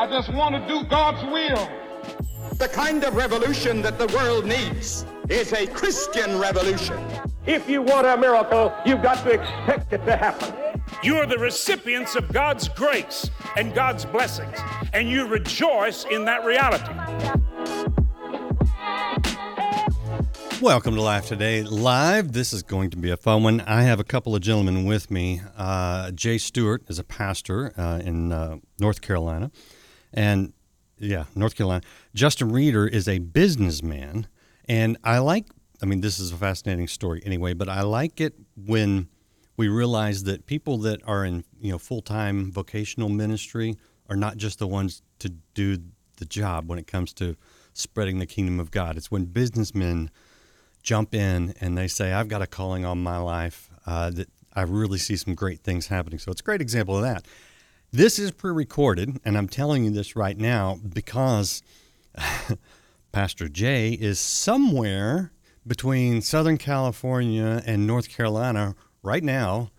I just want to do God's will. The kind of revolution that the world needs is a Christian revolution. If you want a miracle, you've got to expect it to happen. You are the recipients of God's grace and God's blessings, and you rejoice in that reality. Welcome to Life Today Live. This is going to be a fun one. I have a couple of gentlemen with me. Uh, Jay Stewart is a pastor uh, in uh, North Carolina, and yeah, North Carolina. Justin Reeder is a businessman, and I like. I mean, this is a fascinating story anyway, but I like it when we realize that people that are in you know full time vocational ministry are not just the ones to do the job when it comes to spreading the kingdom of God. It's when businessmen jump in and they say, I've got a calling on my life uh, that I really see some great things happening. So it's a great example of that. This is pre recorded, and I'm telling you this right now because Pastor Jay is somewhere between Southern California and North Carolina right now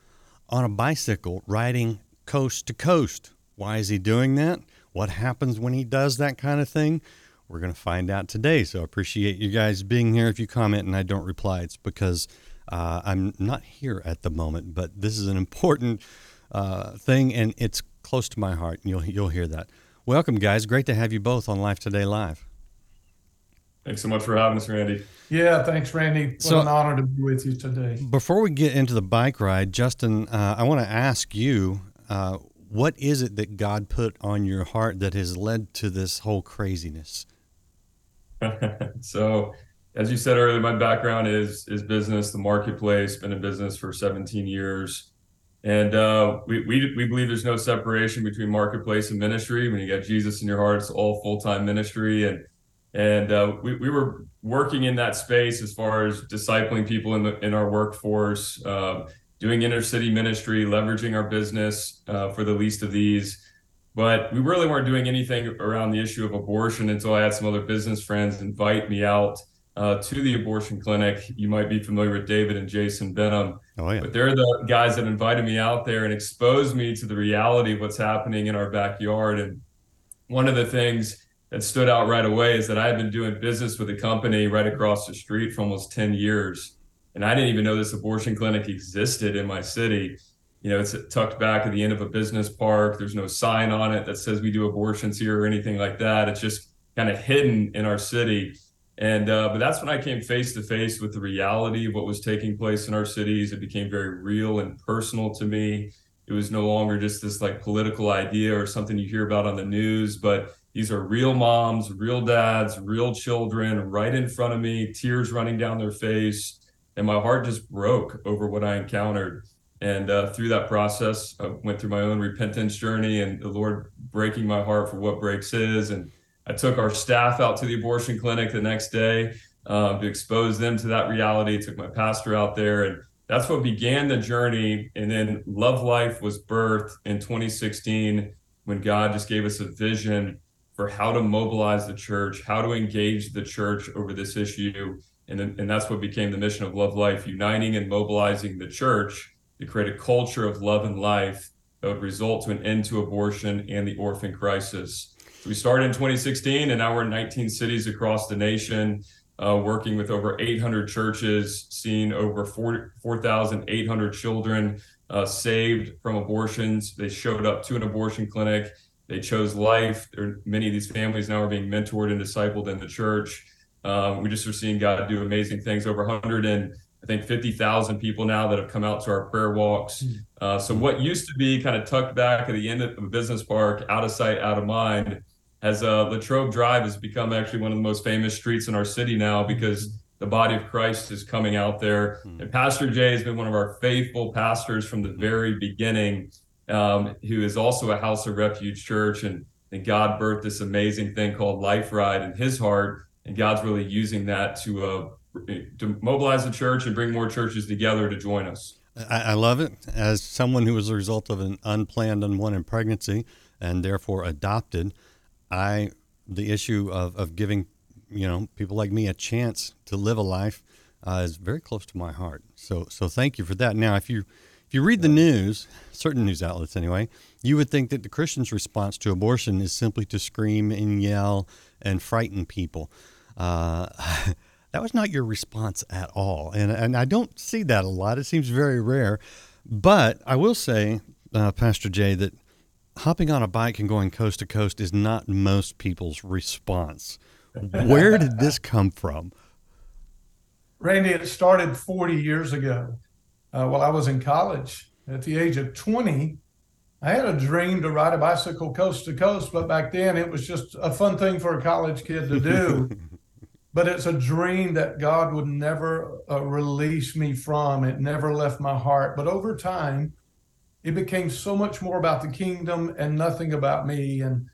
on a bicycle riding coast to coast. Why is he doing that? What happens when he does that kind of thing? We're going to find out today. So I appreciate you guys being here. If you comment and I don't reply, it's because uh, I'm not here at the moment, but this is an important uh, thing and it's close to my heart. And you'll, you'll hear that. Welcome, guys. Great to have you both on Life Today Live. Thanks so much for having us, Randy. Yeah, thanks, Randy. What So- an honor to be with you today. Before we get into the bike ride, Justin, uh, I want to ask you uh, what is it that God put on your heart that has led to this whole craziness? so, as you said earlier, my background is is business, the marketplace. Been in business for 17 years, and uh, we, we we believe there's no separation between marketplace and ministry. When you got Jesus in your heart, it's all full time ministry, and and uh, we we were working in that space as far as discipling people in the in our workforce, uh, doing inner city ministry, leveraging our business uh, for the least of these. But we really weren't doing anything around the issue of abortion until I had some other business friends invite me out uh, to the abortion clinic. You might be familiar with David and Jason Benham, Oh, yeah. but they're the guys that invited me out there and exposed me to the reality of what's happening in our backyard. And one of the things that stood out right away is that I had been doing business with a company right across the street for almost 10 years. And I didn't even know this abortion clinic existed in my city. You know, it's tucked back at the end of a business park. There's no sign on it that says we do abortions here or anything like that. It's just kind of hidden in our city. And uh, but that's when I came face to face with the reality of what was taking place in our cities. It became very real and personal to me. It was no longer just this like political idea or something you hear about on the news, but these are real moms, real dads, real children right in front of me, tears running down their face. And my heart just broke over what I encountered. And uh, through that process, I went through my own repentance journey and the Lord breaking my heart for what breaks His. And I took our staff out to the abortion clinic the next day uh, to expose them to that reality. Took my pastor out there, and that's what began the journey. And then Love Life was birthed in 2016 when God just gave us a vision for how to mobilize the church, how to engage the church over this issue. And, then- and that's what became the mission of Love Life, uniting and mobilizing the church to create a culture of love and life that would result to an end to abortion and the orphan crisis. We started in 2016, and now we're in 19 cities across the nation, uh, working with over 800 churches, seeing over 4 4,800 children uh, saved from abortions. They showed up to an abortion clinic. They chose life. There, many of these families now are being mentored and discipled in the church. Um, we just are seeing God do amazing things. Over 100 and I think 50,000 people now that have come out to our prayer walks. Uh, so what used to be kind of tucked back at the end of a business park, out of sight, out of mind, has uh, Latrobe Drive has become actually one of the most famous streets in our city now because the body of Christ is coming out there. And Pastor Jay has been one of our faithful pastors from the very beginning, um, who is also a House of Refuge church. And, and God birthed this amazing thing called Life Ride in his heart. And God's really using that to uh, to mobilize the church and bring more churches together to join us. I, I love it. As someone who was a result of an unplanned, unwanted pregnancy and therefore adopted, I the issue of, of giving you know people like me a chance to live a life uh, is very close to my heart. So so thank you for that. Now, if you If you read the news, certain news outlets anyway, you would think that the Christian's response to abortion is simply to scream and yell and frighten people. Uh, that was not your response at all. And, and I don't see that a lot. It seems very rare. But I will say, uh, Pastor Jay, that hopping on a bike and going coast to coast is not most people's response. Where did this come from? Randy, it started 40 years ago uh, while I was in college. At the age of 20, I had a dream to ride a bicycle coast to coast, but back then it was just a fun thing for a college kid to do. but it's a dream that God would never uh, release me from. It never left my heart. But over time, it became so much more about the kingdom and nothing about me. And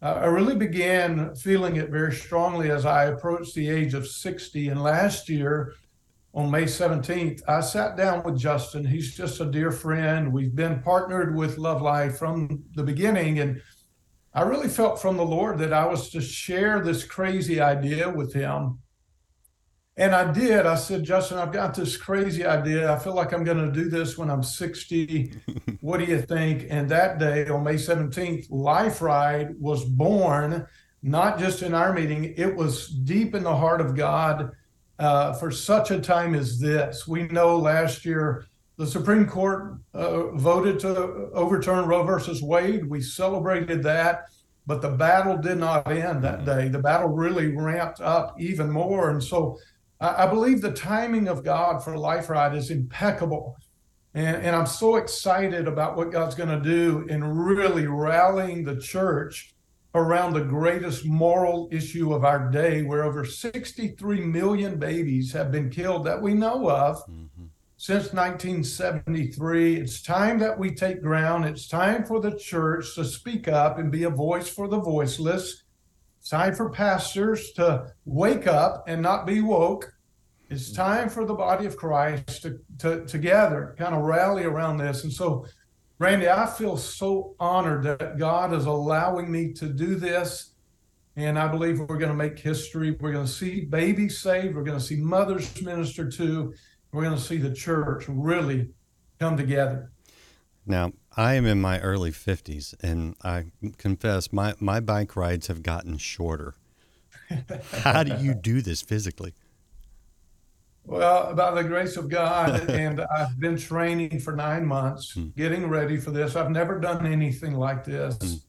I really began feeling it very strongly as I approached the age of 60. And last year, on May 17th, I sat down with Justin. He's just a dear friend. We've been partnered with Love Life from the beginning. And I really felt from the Lord that I was to share this crazy idea with him. And I did. I said, Justin, I've got this crazy idea. I feel like I'm going to do this when I'm 60. what do you think? And that day, on May 17th, Life Ride was born, not just in our meeting, it was deep in the heart of God uh, for such a time as this. We know last year the Supreme Court uh, voted to overturn Roe versus Wade. We celebrated that, but the battle did not end that day. The battle really ramped up even more. And so I, I believe the timing of God for Life Ride is impeccable. And, and I'm so excited about what God's going to do in really rallying the church around the greatest moral issue of our day, where over 63 million babies have been killed that we know of mm-hmm. since 1973. It's time that we take ground. It's time for the church to speak up and be a voice for the voiceless. It's time for pastors to wake up and not be woke. It's mm-hmm. time for the body of Christ to, to gather, kind of rally around this. And so Randy, I feel so honored that God is allowing me to do this. And I believe we're going to make history. We're going to see babies saved. We're going to see mothers minister to. We're going to see the church really come together. Now, I am in my early 50s, and I confess my, my bike rides have gotten shorter. How do you do this physically? Well, by the grace of God, and I've been training for nine months, mm. getting ready for this. I've never done anything like this, mm.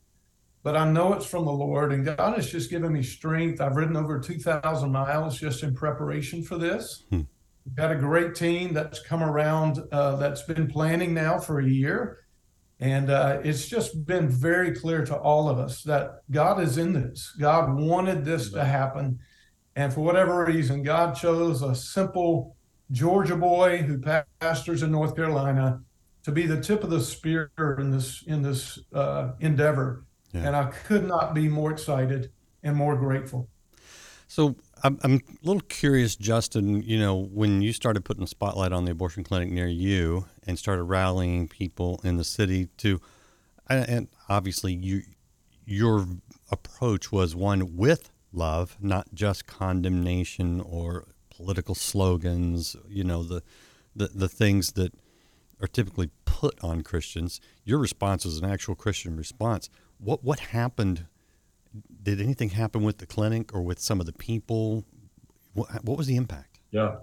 but I know it's from the Lord, and God has just given me strength. I've ridden over 2,000 miles just in preparation for this. Mm. We've got a great team that's come around uh, that's been planning now for a year. And uh, it's just been very clear to all of us that God is in this. God wanted this to happen and for whatever reason, God chose a simple Georgia boy who pastors in North Carolina to be the tip of the spear in this in this uh, endeavor. Yeah. And I could not be more excited and more grateful. So I'm, I'm a little curious, Justin. You know, when you started putting a spotlight on the abortion clinic near you and started rallying people in the city to, and obviously you, your approach was one with love, not just condemnation or political slogans, you know, the, the, the things that are typically put on Christians. Your response was an actual Christian response. What, what happened? Did anything happen with the clinic or with some of the people? What, what was the impact? Yeah.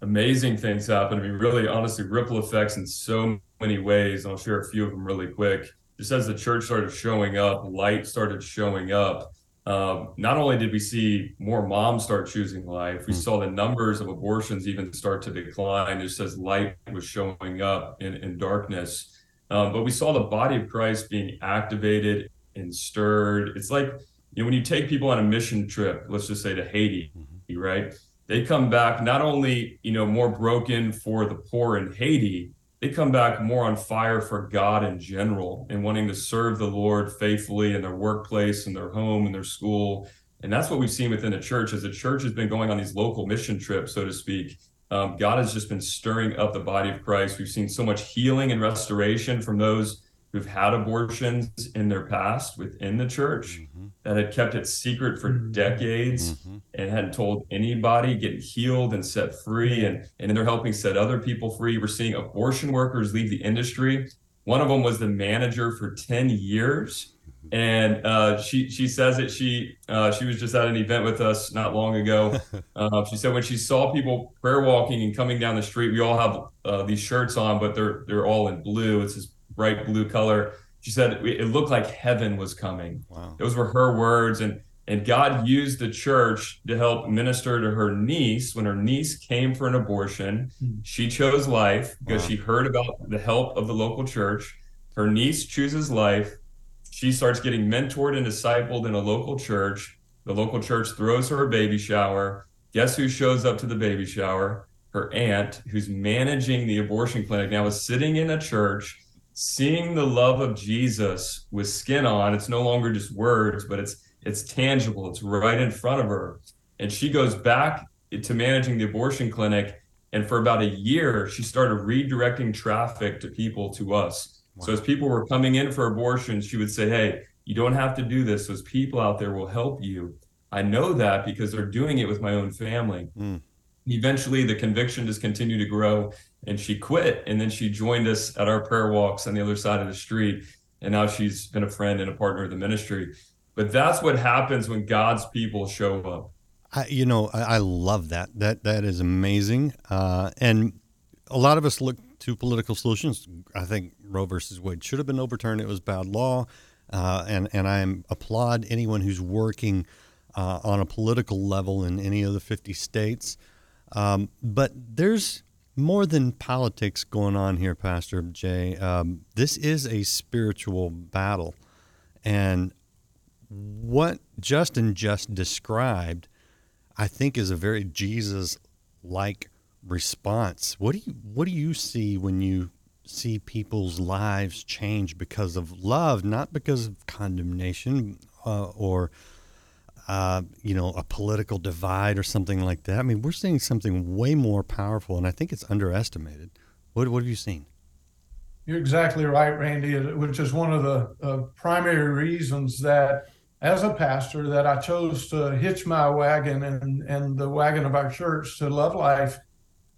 Amazing things happen. I mean, really, honestly, ripple effects in so many ways. I'll share a few of them really quick. Just as the church started showing up, light started showing up um, not only did we see more moms start choosing life, we mm. saw the numbers of abortions even start to decline just as light was showing up in, in darkness. Um, but we saw the body of Christ being activated and stirred. It's like, you know, when you take people on a mission trip, let's just say to Haiti, mm-hmm. right? They come back not only, you know, more broken for the poor in Haiti, they come back more on fire for God in general and wanting to serve the Lord faithfully in their workplace, in their home, in their school. And that's what we've seen within the church as the church has been going on these local mission trips, so to speak. Um, God has just been stirring up the body of Christ. We've seen so much healing and restoration from those who've had abortions in their past within the church mm-hmm. that had kept it secret for mm-hmm. decades mm-hmm. and hadn't told anybody, getting healed and set free. And, and they're helping set other people free. We're seeing abortion workers leave the industry. One of them was the manager for 10 years. Mm-hmm. And uh, she she says that she uh, she was just at an event with us not long ago. Uh, she said when she saw people prayer walking and coming down the street, we all have uh, these shirts on, but they're they're all in blue. It's this bright blue color. She said it looked like heaven was coming. Wow. Those were her words. And, and God used the church to help minister to her niece when her niece came for an abortion. Hmm. She chose life because wow. she heard about the help of the local church. Her niece chooses life. She starts getting mentored and discipled in a local church. The local church throws her a baby shower. Guess who shows up to the baby shower? Her aunt, who's managing the abortion clinic, now is sitting in a church seeing the love of Jesus with skin on. It's no longer just words, but it's it's tangible. It's right in front of her. And she goes back to managing the abortion clinic. And for about a year, she started redirecting traffic to people to us. Wow. So as people were coming in for abortions, she would say, Hey, you don't have to do this. Those people out there will help you. I know that because they're doing it with my own family. Mm eventually the conviction just continued to grow and she quit. And then she joined us at our prayer walks on the other side of the street. And now she's been a friend and a partner of the ministry. But that's what happens when god's people show up. I, you know I, I, love that. That that is amazing. Uh, and a lot of us look to political solutions. I think roe versus wade should have been overturned. It was bad law. Uh, and and i applaud anyone who's working uh, on a political level in any of the 50 states. Um, but there's more than politics going on here, Pastor Jay. Um, this is a spiritual battle. And what Justin just described, I think, is a very Jesus like response. What do you what do you see when you see people's lives change because of love, not because of condemnation uh, or uh, you know, a political divide or something like that. I mean, we're seeing something way more powerful, and I think it's underestimated. What, what have you seen? You're exactly right, Randy, which is one of the uh, primary reasons that as a pastor that I chose to hitch my wagon and, and the wagon of our church to love life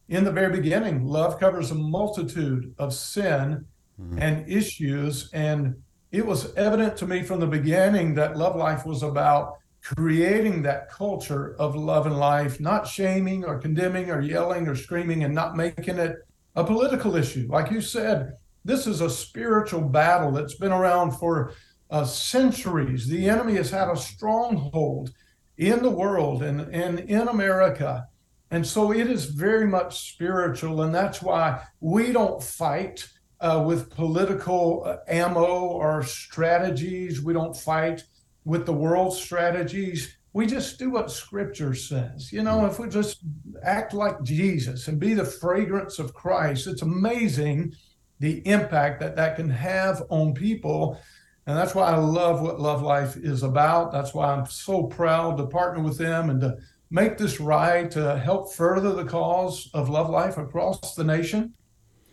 in the very beginning. Love covers a multitude of sin mm-hmm. and issues. And it was evident to me from the beginning that love life was about creating that culture of love and life, not shaming or condemning or yelling or screaming and not making it a political issue. Like you said, this is a spiritual battle that's been around for uh, centuries. The enemy has had a stronghold in the world and, and in America. And so it is very much spiritual. And that's why we don't fight uh, with political uh, ammo or strategies. We don't fight with the world's strategies. We just do what scripture says. You know, if we just act like Jesus and be the fragrance of Christ, it's amazing the impact that that can have on people. And that's why I love what Love Life is about. That's why I'm so proud to partner with them and to make this ride to help further the cause of Love Life across the nation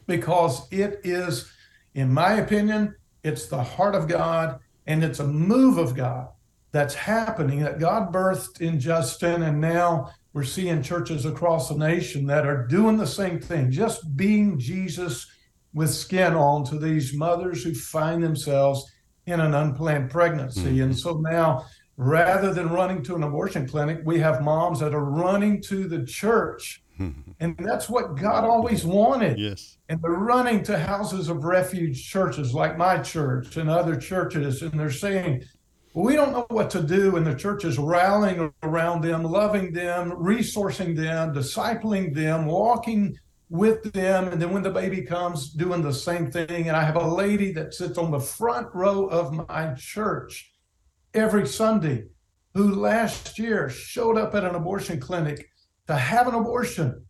because it is, in my opinion, it's the heart of God and it's a move of God that's happening that God birthed in Justin. And now we're seeing churches across the nation that are doing the same thing, just being Jesus with skin on to these mothers who find themselves in an unplanned pregnancy. Mm-hmm. And so now, rather than running to an abortion clinic, we have moms that are running to the church. And that's what God always wanted. Yes. And they're running to houses of refuge churches like my church and other churches. And they're saying, we don't know what to do. And the church is rallying around them, loving them, resourcing them, discipling them, walking with them. And then when the baby comes, doing the same thing. And I have a lady that sits on the front row of my church every Sunday who last year showed up at an abortion clinic to have an abortion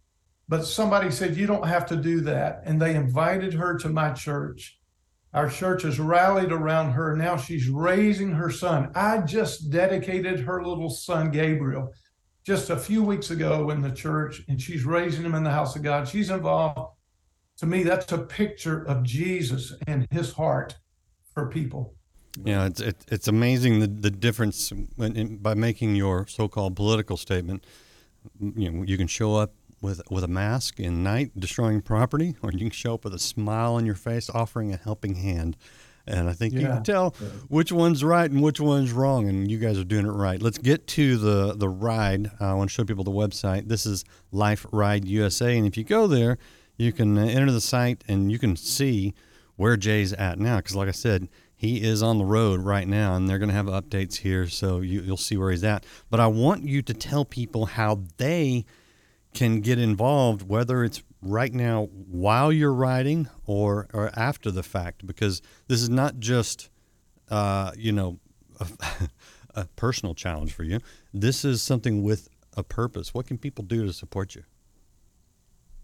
but somebody said, You don't have to do that. And they invited her to my church. Our church has rallied around her. Now she's raising her son. I just dedicated her little son, Gabriel, just a few weeks ago in the church, and she's raising him in the house of God. She's involved. To me, that's a picture of Jesus and his heart for people. Yeah, it's it, it's amazing the the difference in, by making your so-called political statement. You know, you can show up with with a mask in night destroying property, or you can show up with a smile on your face offering a helping hand. And I think you can tell which one's right and which one's wrong, and you guys are doing it right. Let's get to the the ride. I want to show people the website. This is Life Ride USA, and if you go there, you can uh, enter the site and you can see where Jay's at now. Because, like I said, he is on the road right now, and they're going to have updates here, so you, you'll see where he's at. But I want you to tell people how they can get involved, whether it's right now while you're riding or or after the fact, because this is not just uh, you know a, a personal challenge for you. This is something with a purpose. What can people do to support you?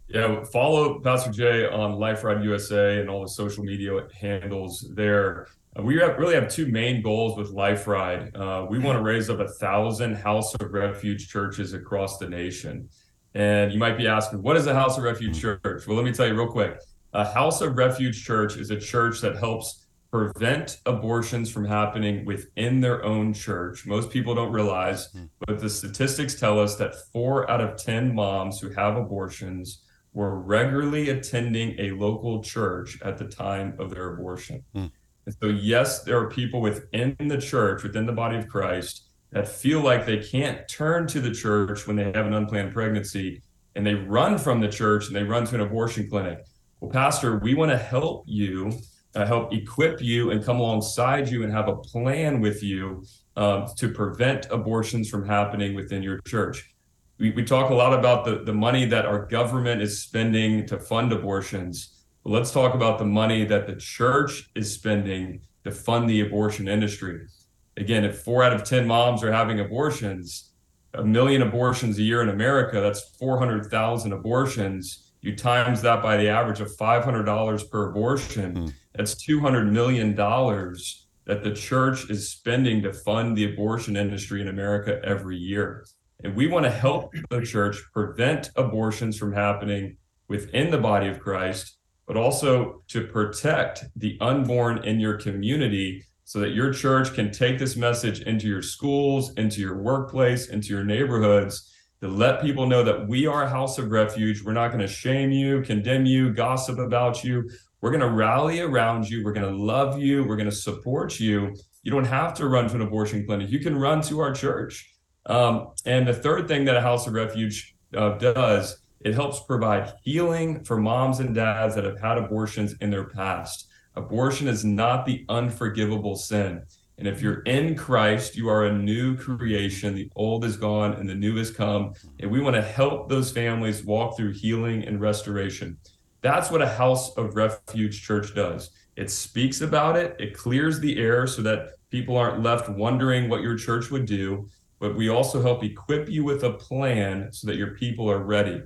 Yeah, follow Pastor Jay on Life Ride USA and all the social media handles there. We have, really have two main goals with Life Ride. Uh, we want to raise up a thousand House of Refuge churches across the nation. And you might be asking, what is a House of Refuge church? Well, let me tell you real quick. A House of Refuge church is a church that helps prevent abortions from happening within their own church. Most people don't realize, but the statistics tell us that four out of 10 moms who have abortions were regularly attending a local church at the time of their abortion. Mm. And so, yes, there are people within the church, within the body of Christ, that feel like they can't turn to the church when they have an unplanned pregnancy and they run from the church and they run to an abortion clinic. Well, Pastor, we want to help you, uh, help equip you, and come alongside you and have a plan with you um, to prevent abortions from happening within your church. We, we talk a lot about the, the money that our government is spending to fund abortions. Let's talk about the money that the church is spending to fund the abortion industry. Again, if four out of 10 moms are having abortions, a million abortions a year in America, that's 400,000 abortions. You times that by the average of $500 per abortion, Hmm. that's $200 million that the church is spending to fund the abortion industry in America every year. And we want to help the church prevent abortions from happening within the body of Christ, but also to protect the unborn in your community so that your church can take this message into your schools, into your workplace, into your neighborhoods to let people know that we are a house of refuge. We're not going to shame you, condemn you, gossip about you. We're going to rally around you. We're going to love you. We're going to support you. You don't have to run to an abortion clinic. You can run to our church. Um, and the third thing that a house of refuge uh, does, it helps provide healing for moms and dads that have had abortions in their past. Abortion is not the unforgivable sin. And if you're in Christ, you are a new creation. The old is gone and the new has come. And we want to help those families walk through healing and restoration. That's what a house of refuge church does. It speaks about it, it clears the air so that people aren't left wondering what your church would do. But we also help equip you with a plan so that your people are ready.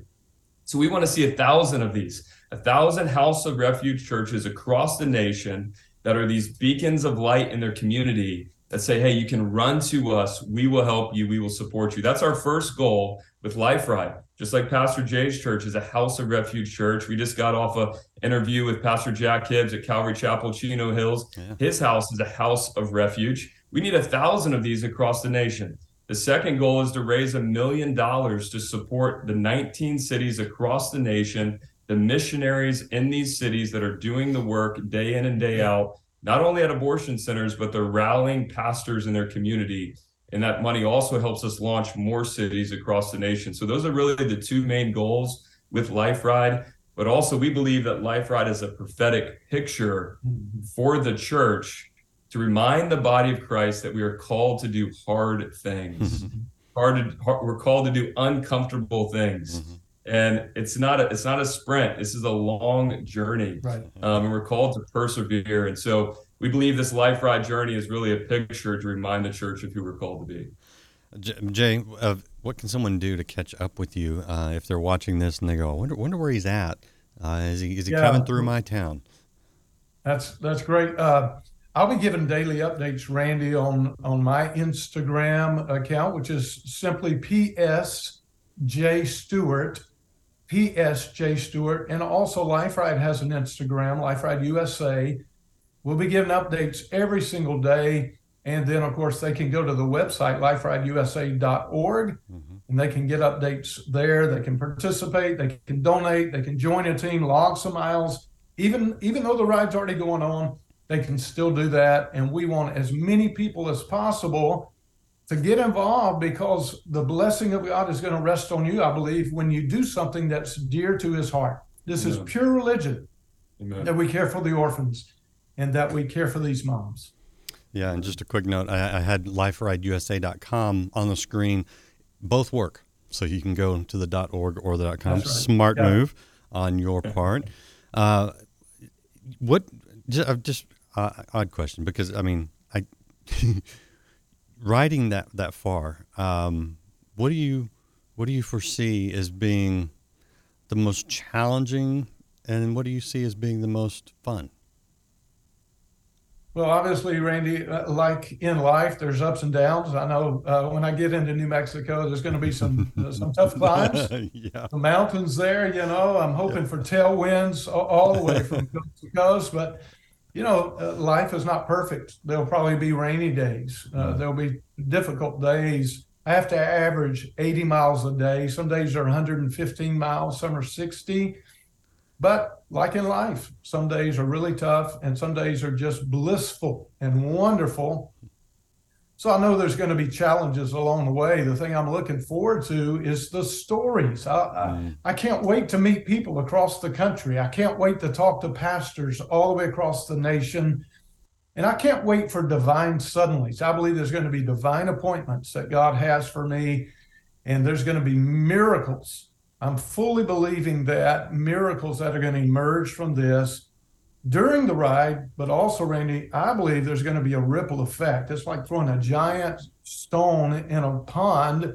So we want to see a thousand of these, a thousand house of refuge churches across the nation that are these beacons of light in their community that say, hey, you can run to us. We will help you. We will support you. That's our first goal with Life Ride. Just like Pastor Jay's church is a house of refuge church. We just got off a interview with Pastor Jack Hibbs at Calvary Chapel, Chino Hills. Yeah. His house is a house of refuge. We need a thousand of these across the nation. The second goal is to raise a million dollars to support the 19 cities across the nation, the missionaries in these cities that are doing the work day in and day out, not only at abortion centers, but they're rallying pastors in their community. And that money also helps us launch more cities across the nation. So those are really the two main goals with Life Ride. But also, we believe that Life Ride is a prophetic picture mm-hmm. for the church to remind the body of Christ that we are called to do hard things. hard, hard, we're called to do uncomfortable things. And it's not a it's not a sprint. This is a long journey, Right. um, and we're called to persevere. And so we believe this life ride journey is really a picture to remind the church of who we're called to be. Jay, uh, what can someone do to catch up with you uh, if they're watching this and they go, I wonder, wonder where he's at? Uh, is he, is he Yeah. coming through my town? That's that's great. Uh, I'll be giving daily updates, Randy, on on my Instagram account, which is simply PS J Stewart, PS J Stewart, and also Life Ride has an Instagram, Life Ride USA. We'll be giving updates every single day. And then, of course, they can go to the website, liferideusa.org, mm-hmm. and they can get updates there. They can participate, they can donate, they can join a team, log some miles. Even, even though the ride's already going on, they can still do that. And we want as many people as possible to get involved because the blessing of God is going to rest on you, I believe, when you do something that's dear to his heart. This Amen. is pure religion Amen. that we care for the orphans and that we care for these moms. Yeah, and just a quick note I, I had liferideusa.com on the screen. Both work. So you can go to the .org or the .com. Right. Smart yeah. move on your part. Uh, what, just, uh, just uh, odd question because, I mean, I. riding that that far, um, what do you what do you foresee as being the most challenging, and what do you see as being the most fun? Well, obviously, Randy, uh, like in life, there's ups and downs. I know uh, when I get into New Mexico, there's going to be some uh, some tough climbs. yeah. The mountains there, you know, I'm hoping yeah. for tailwinds all, all the way from coast to coast. But you know, uh, life is not perfect. There'll probably be rainy days. Uh, there'll be difficult days. I have to average 80 miles a day. Some days are 115 miles, some are 60. But like in life, some days are really tough and some days are just blissful and wonderful. So I know there's going to be challenges along the way. The thing I'm looking forward to is the stories. I, mm. I, I, can't wait to meet people across the country. I can't wait to talk to pastors all the way across the nation. And I can't wait for divine suddenlies. I believe there's going to be divine appointments that God has for me, and there's going to be miracles. I'm fully believing that miracles that are going to emerge from this during the ride, but also, Randy, I believe there's going to be a ripple effect. It's like throwing a giant stone in a pond.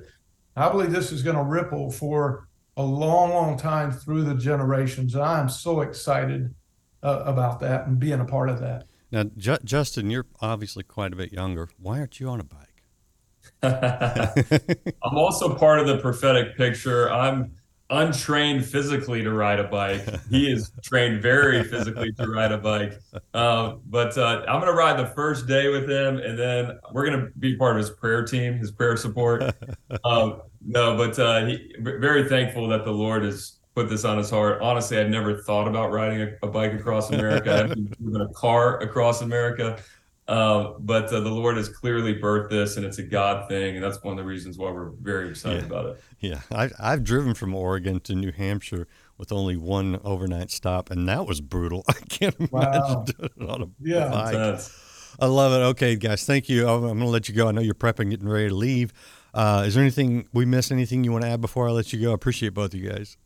I believe this is going to ripple for a long, long time through the generations. And I am so excited uh, about that and being a part of that. Now, Ju- Justin, you're obviously quite a bit younger. Why aren't you on a bike? I'm also part of the prophetic picture. I'm untrained physically to ride a bike. He is trained very physically to ride a bike. Uh, but uh, I'm going to ride the first day with him, and then we're going to be part of his prayer team, his prayer support. Um, no, but uh, he, very thankful that the Lord has put this on his heart. Honestly, I'd never thought about riding a, a bike across America. I've driven a car across America. Uh, but uh, the Lord has clearly birthed this, and it's a God thing, and that's one of the reasons why we're very excited yeah. about it. Yeah, I, I've driven from Oregon to New Hampshire with only one overnight stop, and that was brutal. I can't wow. imagine doing it on a yeah. bike. I love it. Okay, guys, thank you. I'm, I'm going to let you go. I know you're prepping, getting ready to leave. Uh, is there anything we missed? Anything you want to add before I let you go? I appreciate both of you guys.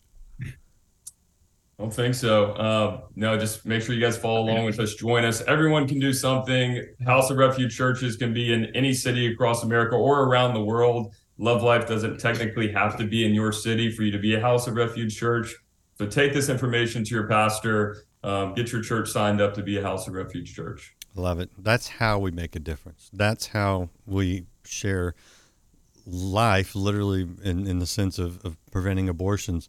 I don't think so. Um, no, just make sure you guys follow along with us. Join us. Everyone can do something. House of Refuge churches can be in any city across America or around the world. Love Life doesn't technically have to be in your city for you to be a House of Refuge church. So take this information to your pastor. Um, get your church signed up to be a House of Refuge church. Love it. That's how we make a difference. That's how we share life, literally in, in the sense of, of preventing abortions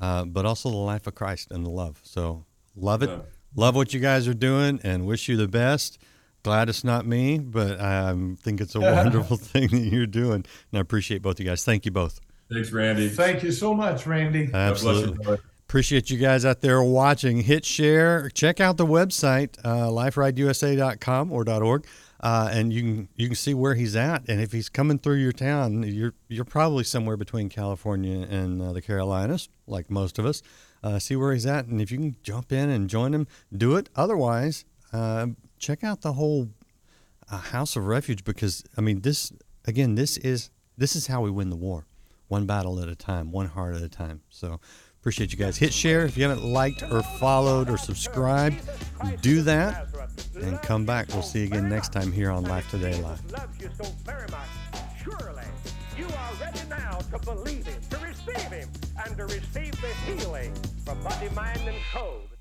uh, but also the life of Christ and the love. So love it. Yeah. Love what you guys are doing and wish you the best. Glad it's not me, but I think it's a wonderful thing that you're doing. And I appreciate both you guys. Thank you both. Thanks, Randy. Thank you so much, Randy. Absolutely. Appreciate you guys out there watching. Hit share. Check out the website, uh, liferideusa.com or .org uh, and you can you can see where he's at. And if he's coming through your town, you're you're probably somewhere between California and uh, the Carolinas, like most of us. Uh, see where he's at, and if you can jump in and join him, do it. Otherwise, uh, check out the whole uh, House of Refuge because I mean this again. This is this is how we win the war, one battle at a time, one heart at a time. So. Appreciate you guys. Hit share if you haven't liked or followed or subscribed. Do that and come back. We'll see you again next time here on Life Today Live. To believe him, to receive him, and to receive the healing from body, mind, and.